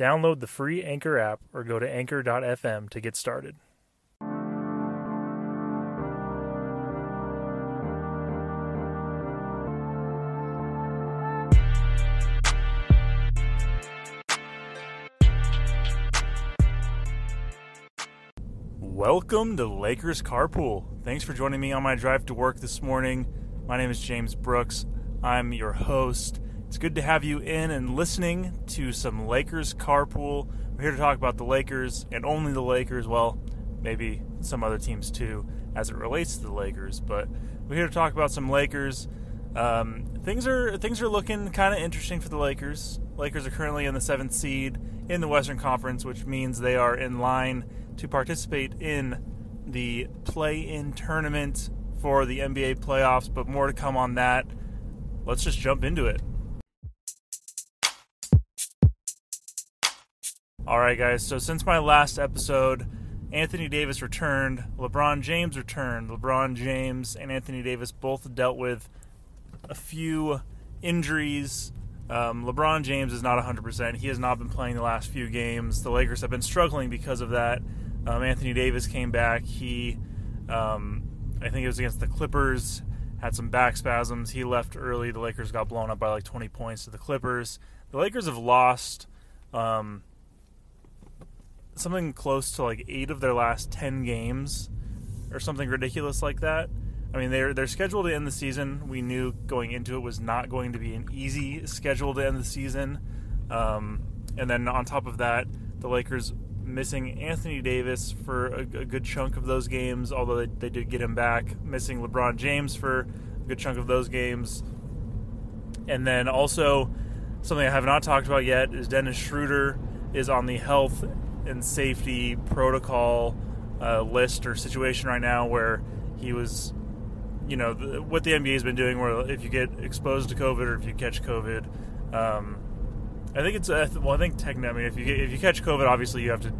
Download the free Anchor app or go to anchor.fm to get started. Welcome to Lakers Carpool. Thanks for joining me on my drive to work this morning. My name is James Brooks. I'm your host. It's good to have you in and listening to some Lakers Carpool. We're here to talk about the Lakers and only the Lakers. Well, maybe some other teams too, as it relates to the Lakers. But we're here to talk about some Lakers. Um, things are things are looking kind of interesting for the Lakers. Lakers are currently in the seventh seed in the Western Conference, which means they are in line to participate in the play-in tournament for the NBA playoffs. But more to come on that. Let's just jump into it. All right, guys. So since my last episode, Anthony Davis returned, LeBron James returned. LeBron James and Anthony Davis both dealt with a few injuries. Um, LeBron James is not 100%. He has not been playing the last few games. The Lakers have been struggling because of that. Um, Anthony Davis came back. He, um, I think it was against the Clippers, had some back spasms. He left early. The Lakers got blown up by like 20 points to the Clippers. The Lakers have lost um, something close to like eight of their last 10 games or something ridiculous like that. I mean, they're they're scheduled to end the season. We knew going into it was not going to be an easy schedule to end the season. Um, and then on top of that, the Lakers missing Anthony Davis for a, a good chunk of those games, although they, they, did get him back. Missing LeBron James for a good chunk of those games. And then also, something I have not talked about yet is Dennis Schroeder is on the health and safety protocol uh, list or situation right now where he was, you know, the, what the NBA has been doing, where if you get exposed to COVID or if you catch COVID, um, I think it's well. I think technically, I mean, if you if you catch COVID, obviously you have to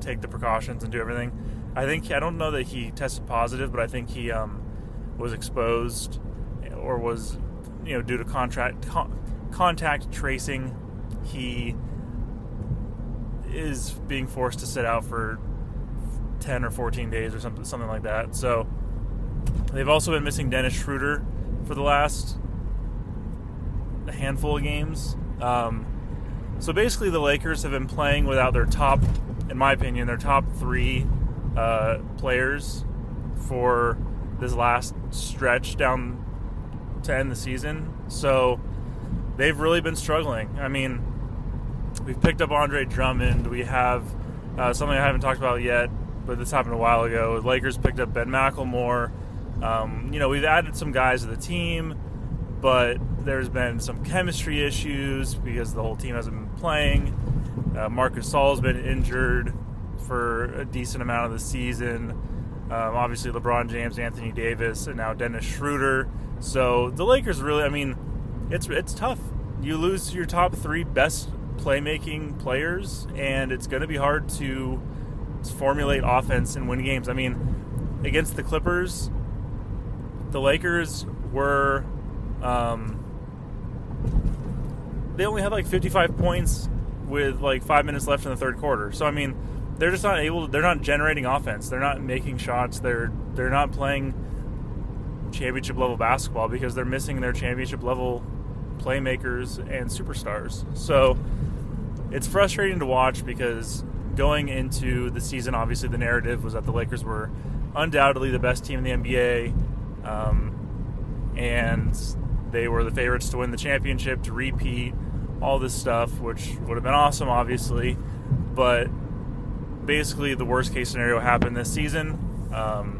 take the precautions and do everything. I think I don't know that he tested positive, but I think he um, was exposed or was you know due to contract con- contact tracing. He is being forced to sit out for ten or fourteen days or something something like that. So they've also been missing Dennis Schroeder for the last handful of games. Um, so basically, the Lakers have been playing without their top, in my opinion, their top three uh, players for this last stretch down to end the season. So they've really been struggling. I mean, we've picked up Andre Drummond. We have uh, something I haven't talked about yet, but this happened a while ago. The Lakers picked up Ben McLemore. Um, you know, we've added some guys to the team, but there's been some chemistry issues because the whole team hasn't been playing. Uh, Marc Gasol's been injured for a decent amount of the season. Um, obviously, LeBron James, Anthony Davis, and now Dennis Schroeder. So the Lakers really, I mean, it's it's tough. You lose your top three best playmaking players, and it's going to be hard to formulate offense and win games. I mean, against the Clippers, the Lakers were um, they only had like 55 points with like five minutes left in the third quarter. So I mean, they're just not able. To, they're not generating offense. They're not making shots. They're they're not playing championship level basketball because they're missing their championship level playmakers and superstars. So it's frustrating to watch because going into the season, obviously the narrative was that the Lakers were undoubtedly the best team in the NBA, um, and they were the favorites to win the championship, to repeat, all this stuff, which would have been awesome, obviously. But basically, the worst case scenario happened this season, um,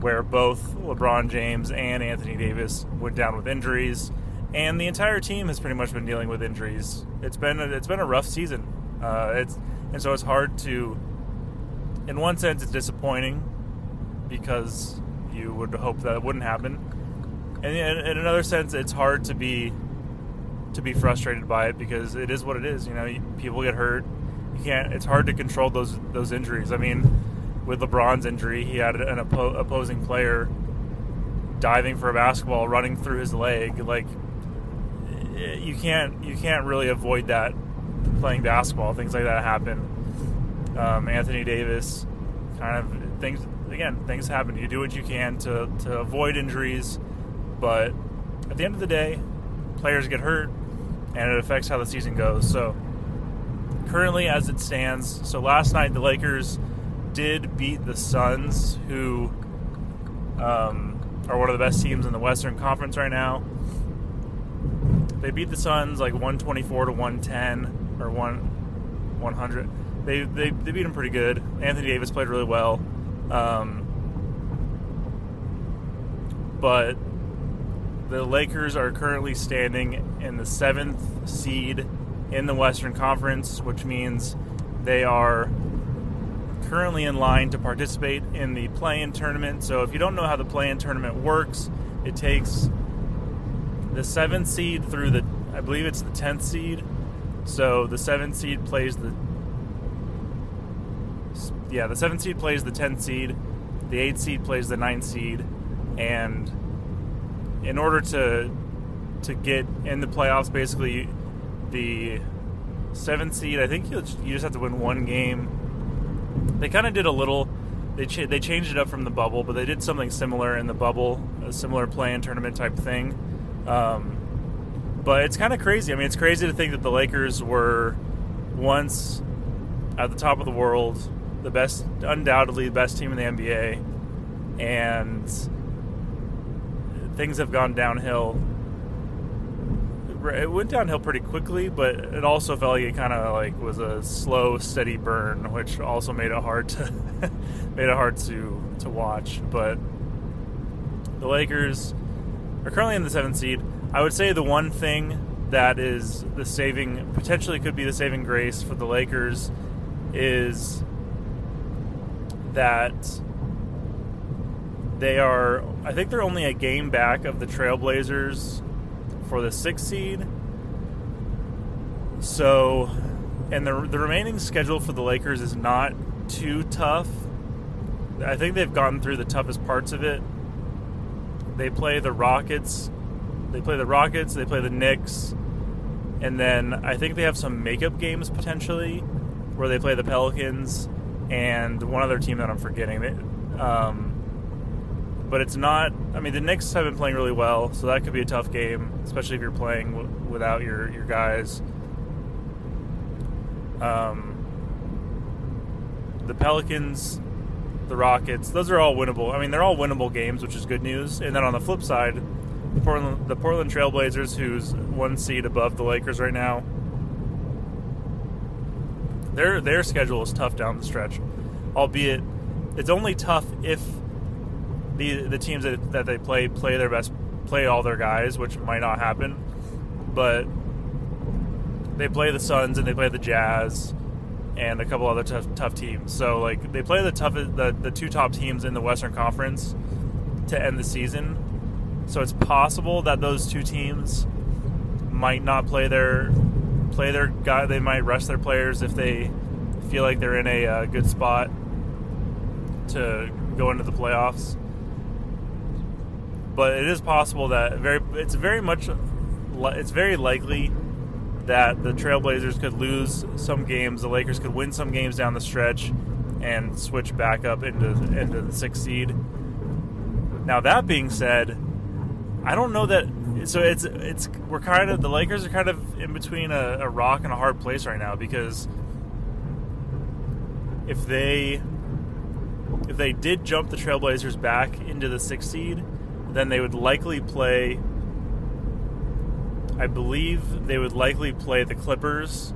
where both LeBron James and Anthony Davis went down with injuries, and the entire team has pretty much been dealing with injuries. It's been a, it's been a rough season. Uh, it's and so it's hard to in one sense, it's disappointing because you would hope that it wouldn't happen. And in, in another sense, it's hard to be to be frustrated by it because it is what it is. You know, people get hurt. You can't. It's hard to control those those injuries. I mean, with LeBron's injury, he had an oppo- opposing player diving for a basketball, running through his leg. Like you can't you can't really avoid that playing basketball. Things like that happen. Um, Anthony Davis, kind of things. Again, things happen. You do what you can to to avoid injuries, but at the end of the day, players get hurt, and it affects how the season goes. So currently, as it stands, so last night the Lakers did beat the Suns, who um, are one of the best teams in the Western Conference right now. They beat the Suns like 124 to 110 or 1 100. They, they, they beat them pretty good. Anthony Davis played really well. Um, but the Lakers are currently standing in the seventh seed in the Western Conference, which means they are currently in line to participate in the play-in tournament. So if you don't know how the play-in tournament works, it takes the seventh seed through the I believe it's the tenth seed. So the seventh seed plays the yeah the seventh seed plays the tenth seed, the eighth seed plays the ninth seed, and in order to to get in the playoffs, basically the seventh seed. I think you you just have to win one game they kind of did a little. They they changed it up from the bubble, but they did something similar in the bubble, a similar play-in tournament type thing. Um, but it's kind of crazy. I mean, it's crazy to think that the Lakers were once at the top of the world, the best, undoubtedly the best team in the NBA, and things have gone downhill it went downhill pretty quickly, but it also felt like it kind of like was a slow, steady burn, which also made it hard to made it hard to to watch. But the Lakers are currently in the seventh seed. I would say the one thing that is the saving potentially could be the saving grace for the Lakers is that they are I think they're only a game back of the Trailblazers for the sixth seed. So, and the the remaining schedule for the Lakers is not too tough. I think they've gotten through the toughest parts of it. They play the Rockets, they play the Rockets, they play the Knicks, and then I think they have some makeup games potentially where they play the Pelicans and one other team that I'm forgetting. Um, but it's not. I mean, the Knicks have been playing really well, so that could be a tough game, especially if you're playing w- without your your guys. Um, the Pelicans, the Rockets, those are all winnable. I mean, they're all winnable games, which is good news. And then on the flip side, the Portland, the Portland Trailblazers, who's one seed above the Lakers right now, their their schedule is tough down the stretch, albeit it's only tough if the the teams that, that they play play their best, play all their guys, which might not happen, but they play the Suns and they play the Jazz and a couple other tough tough teams. So like they play the tough the the two top teams in the Western Conference to end the season. So it's possible that those two teams might not play their play their guy. They might rest their players if they feel like they're in a uh, good spot to go into the playoffs but it is possible that very it's very much it's very likely that the Trailblazers could lose some games, the Lakers could win some games down the stretch, and switch back up into into the sixth seed. Now that being said, I don't know that. So it's it's we're kind of the Lakers are kind of in between a, a rock and a hard place right now because if they if they did jump the Trailblazers back into the sixth seed, then they would likely play. I believe they would likely play the Clippers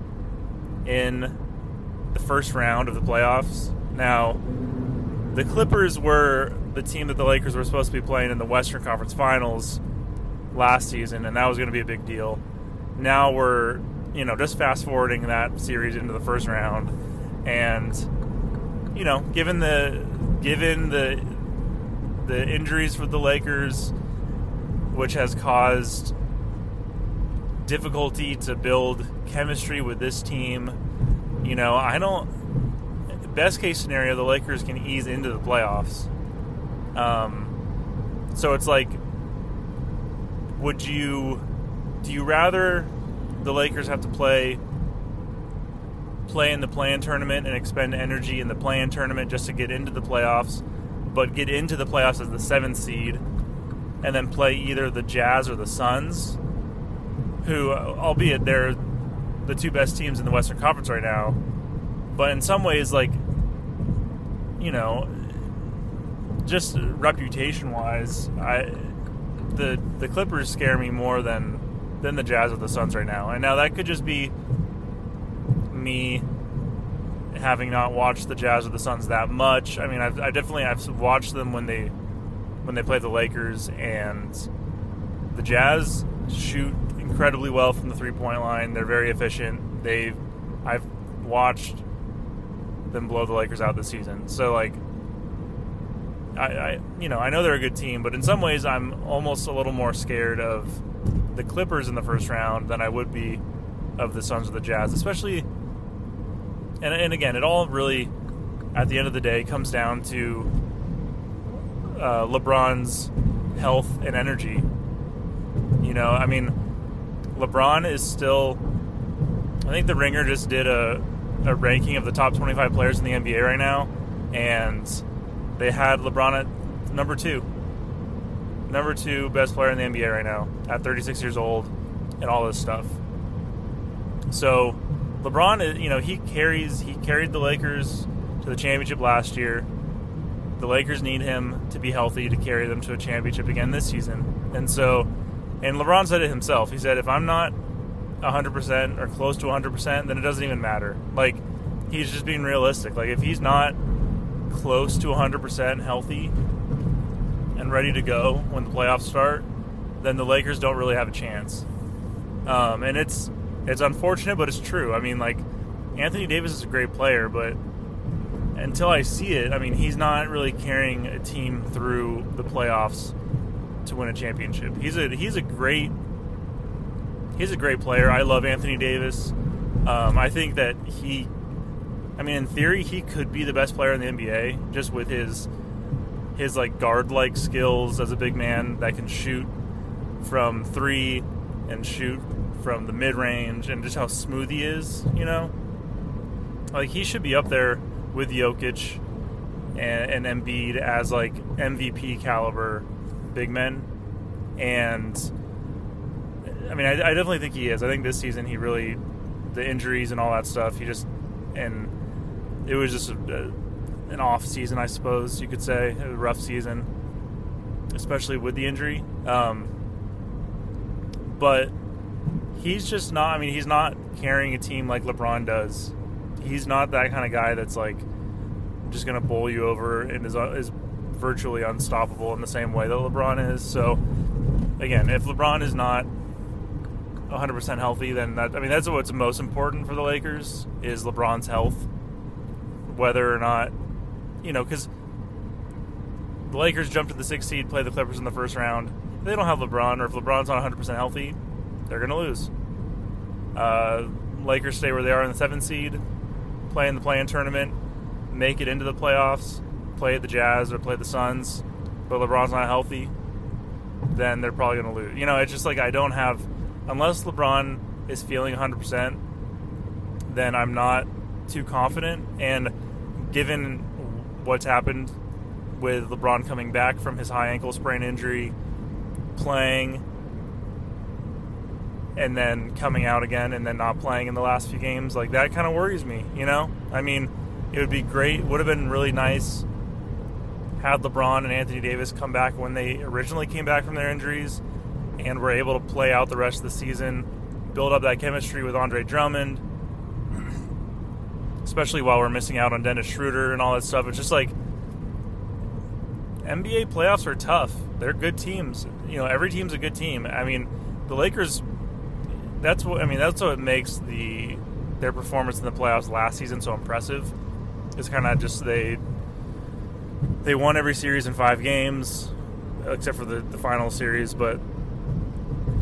in the first round of the playoffs. Now, the Clippers were the team that the Lakers were supposed to be playing in the Western Conference Finals last season, and that was going to be a big deal. Now we're, you know, just fast forwarding that series into the first round, and you know, given the given the the injuries for the Lakers, which has caused difficulty to build chemistry with this team. You know, I don't. Best case scenario, the Lakers can ease into the playoffs. Um, so it's like, would you? Do you rather the Lakers have to play play in the play-in tournament and expend energy in the play-in tournament just to get into the playoffs, but get into the playoffs as the seventh seed, and then play either the Jazz or the Suns, who, albeit they're the two best teams in the Western Conference right now, but in some ways, like, you know, just reputation-wise, I the the Clippers scare me more than than the Jazz or the Suns right now. And now that could just be me having not watched the Jazz or the Suns that much. I mean, I've, I definitely I've watched them when they when they play the Lakers and the Jazz shoot incredibly well from the three point line. They're very efficient. They've I've watched them blow the Lakers out this season. So like I, I you know, I know they're a good team, but in some ways I'm almost a little more scared of the Clippers in the first round than I would be of the Suns or the Jazz, especially and and again, it all really at the end of the day comes down to uh, LeBron's health and energy. You know, I mean, LeBron is still. I think the Ringer just did a, a ranking of the top 25 players in the NBA right now, and they had LeBron at number two. Number two best player in the NBA right now at 36 years old, and all this stuff. So, LeBron, is, you know, he carries he carried the Lakers to the championship last year. The Lakers need him to be healthy to carry them to a championship again this season. And so, and LeBron said it himself. He said, if I'm not 100% or close to 100%, then it doesn't even matter. Like, he's just being realistic. Like, if he's not close to 100% healthy and ready to go when the playoffs start, then the Lakers don't really have a chance. Um, and it's it's unfortunate, but it's true. I mean, like Anthony Davis is a great player, but until I see it, I mean, he's not really carrying a team through the playoffs to win a championship. He's a he's a great he's a great player. I love Anthony Davis. Um, I think that he, I mean, in theory, he could be the best player in the NBA just with his his like guard like skills as a big man that can shoot from three and shoot from the mid range and just how smooth he is, you know? Like he should be up there with Jokic and, and Embiid as like MVP caliber big men. And I mean, I, I definitely think he is. I think this season he really, the injuries and all that stuff, he just, and it was just a, a, an off season, I suppose you could say, a rough season, especially with the injury. Um, but he's just not. I mean, he's not carrying a team like LeBron does. He's not that kind of guy that's like just going to bowl you over and is is virtually unstoppable in the same way that LeBron is. So again, if LeBron is not 100% healthy, then that I mean that's what's most important for the Lakers is LeBron's health. Whether or not, you know, because the Lakers jump to the sixth seed, play the Clippers in the first round. If they don't have LeBron, or if LeBron's not 100% healthy, they're going to lose. Uh, Lakers stay where they are in the seventh seed, play in the play-in tournament, make it into the playoffs, play the Jazz or play the Suns, but LeBron's not healthy, then they're probably going to lose. You know, it's just like I don't have, unless LeBron is feeling 100%, then I'm not too confident. And given what's happened with LeBron coming back from his high ankle sprain injury, playing, and then coming out again and then not playing in the last few games, like that kind of worries me, you know? I mean, it would be great, would have been really nice had LeBron and Anthony Davis come back when they originally came back from their injuries and were able to play out the rest of the season, build up that chemistry with Andre Drummond, especially while we're missing out on Dennis Schroeder and all that stuff. It's just like NBA playoffs are tough. They're good teams. You know, every team's a good team. I mean, the Lakers that's what I mean. That's what makes the their performance in the playoffs last season so impressive. It's kind of just they they won every series in five games, except for the, the final series. But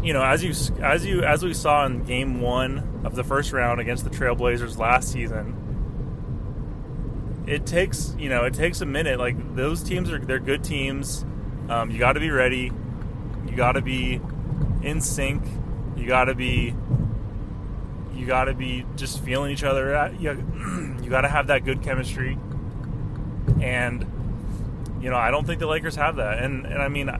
you know, as you as you as we saw in Game One of the first round against the Trailblazers last season, it takes you know it takes a minute. Like those teams are they're good teams. Um, you got to be ready. You got to be in sync. You got to be you got to be just feeling each other. You, you got to have that good chemistry. And you know, I don't think the Lakers have that. And and I mean,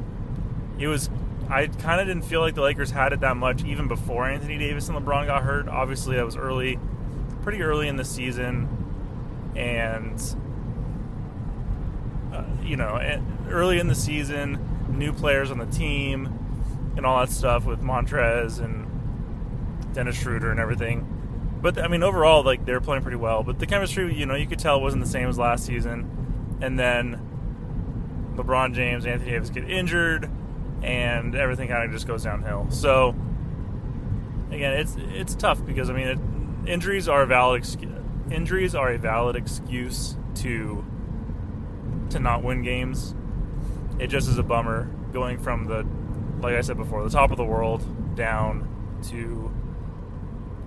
it was I kind of didn't feel like the Lakers had it that much even before Anthony Davis and LeBron got hurt. Obviously, that was early, pretty early in the season, and uh, you know, early in the season, new players on the team, and all that stuff with Montrezl and Dennis Schroeder and everything. But I mean, overall, like they were playing pretty well. But the chemistry, you know, you could tell wasn't the same as last season. And then LeBron James, Anthony Davis get injured and everything kind of just goes downhill. So again, it's it's tough because I mean, it, injuries are a valid injuries are a valid excuse to to not win games. It just is a bummer going from the like I said before, the top of the world down to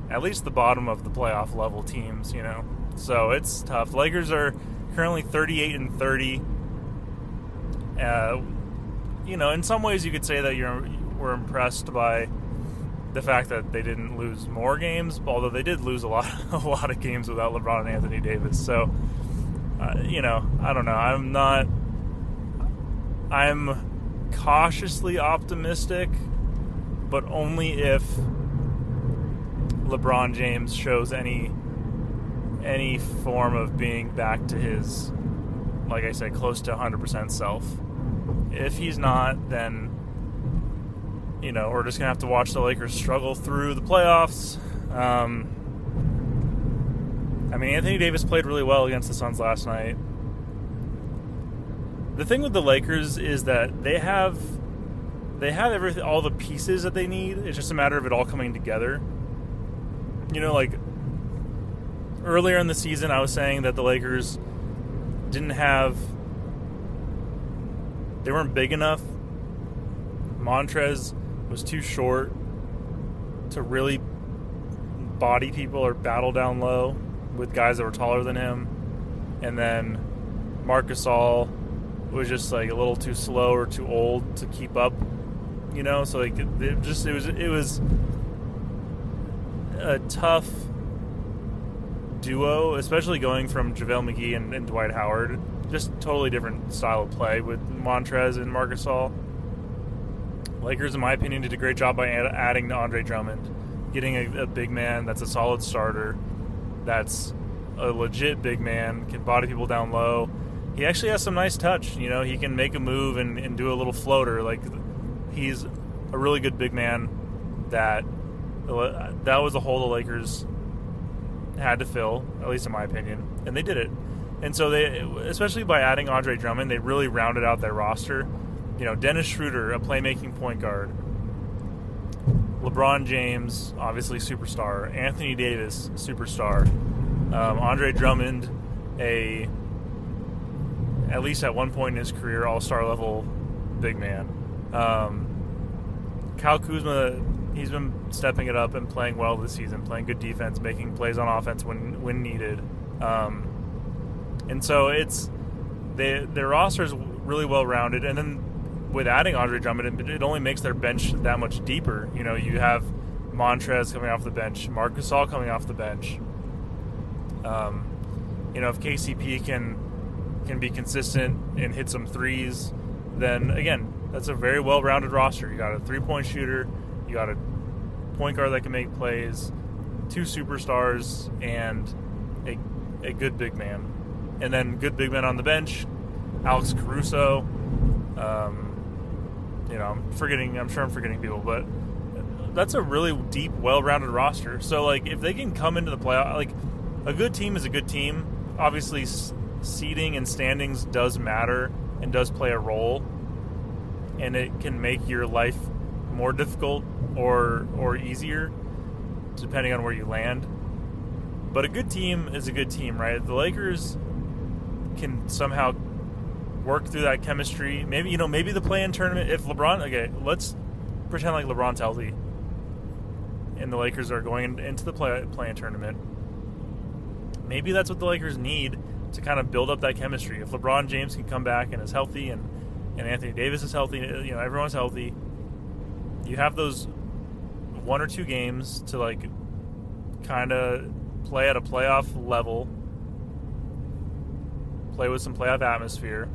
at least the bottom of the playoff level teams, you know. So it's tough. Lakers are currently 38 and 30. Uh, you know, in some ways, you could say that you're were impressed by the fact that they didn't lose more games, although they did lose a lot, a lot of games without LeBron and Anthony Davis. So, uh, you know, I don't know. I'm not. I'm cautiously optimistic, but only if LeBron James shows any any form of being back to his, like I said, close to 100% self. If he's not, then you know we're just gonna have to watch the Lakers struggle through the playoffs. Um, I mean, Anthony Davis played really well against the Suns last night. The thing with the Lakers is that they have they have everything, all the pieces that they need. It's just a matter of it all coming together. You know, like earlier in the season, I was saying that the Lakers didn't have they weren't big enough. Montrezl was too short to really body people or battle down low with guys that were taller than him. And then Marc Gasol was just like a little too slow or too old to keep up, you know. So like it just it was it was a tough duo, especially going from JaVale McGee and, and Dwight Howard just totally different style of play with Montrezl and Marc Gasol. Lakers, in my opinion, did a great job by add, adding to Andre Drummond, getting a, a, big man that's a solid starter, that's a legit big man, can body people down low. He actually has some nice touch. You know, he can make a move and, and do a little floater. Like he's a really good big man. That that was a hole the Lakers had to fill, at least in my opinion, and they did it. And so they, especially by adding Andre Drummond, they really rounded out their roster. You know, Dennis Schroeder, a playmaking point guard. LeBron James, obviously superstar. Anthony Davis, superstar. Um, Andre Drummond, a at least at one point in his career, All Star level big man. Um, Kyle Kuzma, he's been stepping it up and playing well this season, playing good defense, making plays on offense when when needed. Um, and so it's they, their roster is really well rounded, and then with adding Andre Drummond, it, it, only makes their bench that much deeper. You know, you have Montrezl coming off the bench, Marc Gasol coming off the bench. Um, you know, if KCP can can be consistent and hit some threes, then again, that's a very well-rounded roster. You got a three-point shooter, you got a point guard that can make plays, two superstars, and a a good big man and then good big men on the bench, Alex Caruso. Um, you know, I'm forgetting. I'm sure I'm forgetting people, but that's a really deep, well-rounded roster. So like, if they can come into the playoff, like a good team is a good team. Obviously, seeding and standings does matter and does play a role, and it can make your life more difficult or or easier depending on where you land. But a good team is a good team, right? The Lakers can somehow work through that chemistry. Maybe you know, maybe the play-in tournament. If LeBron, okay, let's pretend like LeBron's healthy, and the Lakers are going into the play play-in tournament. Maybe that's what the Lakers need to kind of build up that chemistry. If LeBron James can come back and is healthy, and and Anthony Davis is healthy, you know, everyone's healthy. You have those one or two games to like kind of play at a playoff level, play with some playoff atmosphere,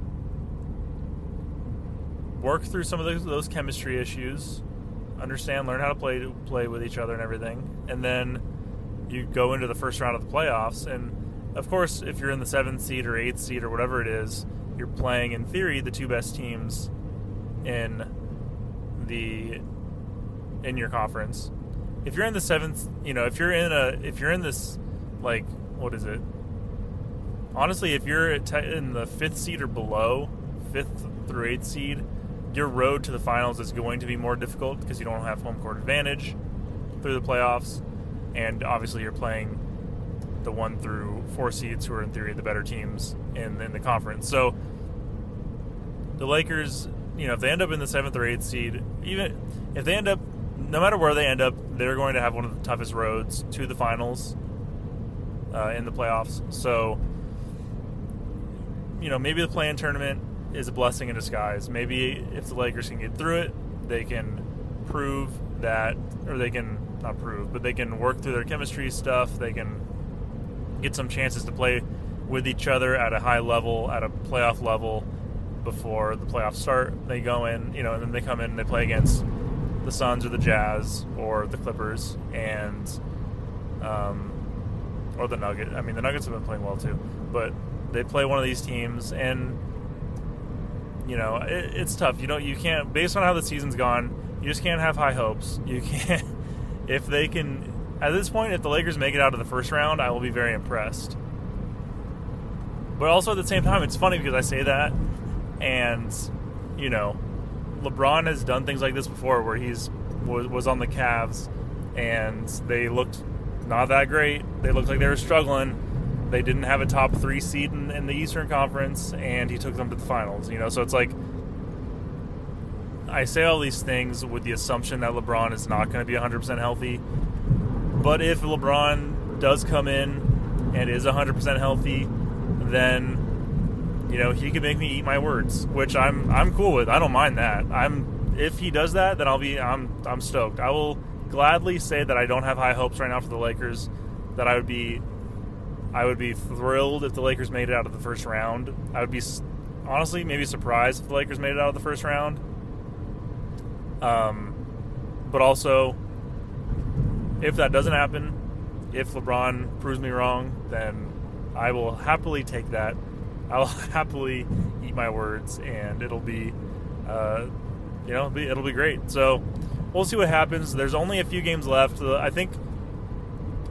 work through some of those, those chemistry issues, understand, learn how to play play with each other and everything, and then you go into the first round of the playoffs. And of course, if you're in the seventh seed or eighth seed or whatever it is, you're playing in theory the two best teams in the in your conference. If you're in the seventh, you know, if you're in a if you're in this like what is it? Honestly, if you're in the fifth seed or below, fifth through eighth seed, your road to the finals is going to be more difficult because you don't have home court advantage through the playoffs, and obviously you're playing the one through four seeds who are in theory the better teams in, in the conference. So the Lakers, you know, if they end up in the seventh or eighth seed, even if they end up, no matter where they end up, they're going to have one of the toughest roads to the finals uh, in the playoffs. So, you know, maybe the play-in tournament is a blessing in disguise. Maybe if the Lakers can get through it, they can prove that, or they can not prove, but they can work through their chemistry stuff. They can get some chances to play with each other at a high level, at a playoff level before the playoffs start. They go in, you know, and then they come in and they play against the Suns or the Jazz or the Clippers and um, or the Nugget. I mean, the Nuggets have been playing well too, but they play one of these teams and you know, it, it's tough. You know, you can't based on how the season's gone. You just can't have high hopes. You can't if they can. At this point, if the Lakers make it out of the first round, I will be very impressed. But also at the same time, it's funny because I say that, and you know, LeBron has done things like this before, where he's was, was on the Cavs, and they looked not that great. They looked like they were struggling they didn't have a top three seed in, in the Eastern Conference, and he took them to the finals. You know, so it's like I say all these things with the assumption that LeBron is not going to be 100% healthy. But if LeBron does come in and is 100% healthy, then you know he could make me eat my words, which I'm I'm cool with. I don't mind that. I'm if he does that, then I'll be I'm I'm stoked. I will gladly say that I don't have high hopes right now for the Lakers. That I would be I would be thrilled if the Lakers made it out of the first round. I would be honestly maybe surprised if the Lakers made it out of the first round. Um, but also, if that doesn't happen, if LeBron proves me wrong, then I will happily take that. I'll happily eat my words, and it'll be, uh, you know, it'll be, it'll be great. So we'll see what happens. There's only a few games left. I think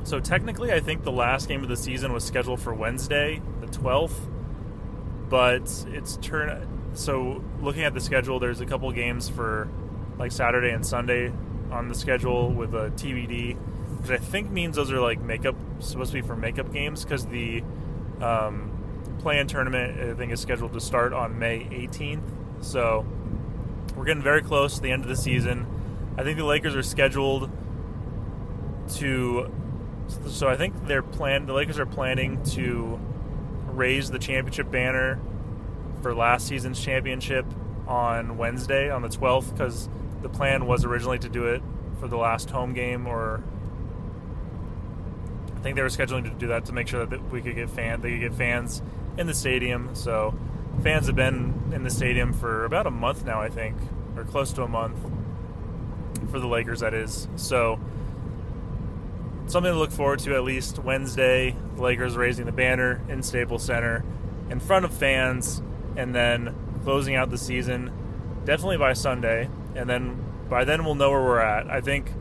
so technically, I think the last game of the season was scheduled for Wednesday, the 12th, but it's turn. So looking at the schedule, there's a couple games for like Saturday and Sunday on the schedule with a TBD, which I think means those are like makeup supposed to be for makeup games because the um, play-in tournament I think is scheduled to start on May 18th. So we're getting very close to the end of the season. I think the Lakers are scheduled to so I think they're plan. The Lakers are planning to raise the championship banner for last season's championship on Wednesday on the 12th because the plan was originally to do it for the last home game or I think they were scheduling to do that to make sure that we could get fan they could get fans in the stadium. So fans have been in the stadium for about a month now, I think, or close to a month for the Lakers that is. So something to look forward to at least Wednesday. The Lakers raising the banner in Staples Center in front of fans, and then closing out the season definitely by Sunday. And then by then we'll know where we're at. I think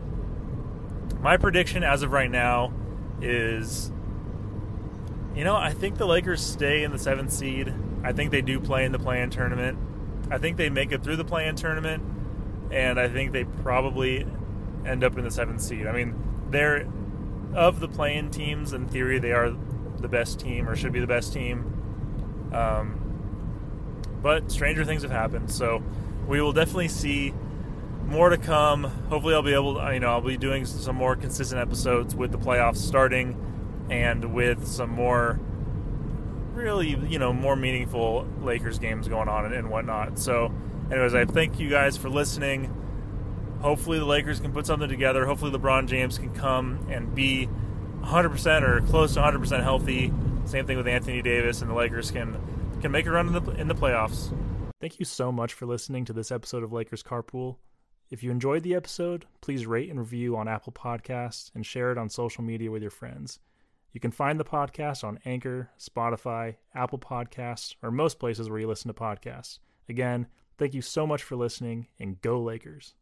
my prediction as of right now is you know, I think the Lakers stay in the seventh seed. I think they do play in the play in tournament. I think they make it through the play in tournament, and I think they probably end up in the seventh seed. I mean, they're of the play-in teams, in theory, they are the best team or should be the best team. Um, but stranger things have happened, so we will definitely see more to come. Hopefully, I'll be able to, you know, I'll be doing some more consistent episodes with the playoffs starting and with some more really, you know, more meaningful Lakers games going on and, and whatnot. So, anyways, I thank you guys for listening. Hopefully, the Lakers can put something together. Hopefully, LeBron James can come and be 100% or close to 100% healthy. Same thing with Anthony Davis, and the Lakers can can make a run in the in the playoffs. Thank you so much for listening to this episode of Lakers Carpool. If you enjoyed the episode, please rate and review on Apple Podcasts and share it on social media with your friends. You can find the podcast on Anchor, Spotify, Apple Podcasts, or most places where you listen to podcasts. Again, thank you so much for listening, and go Lakers.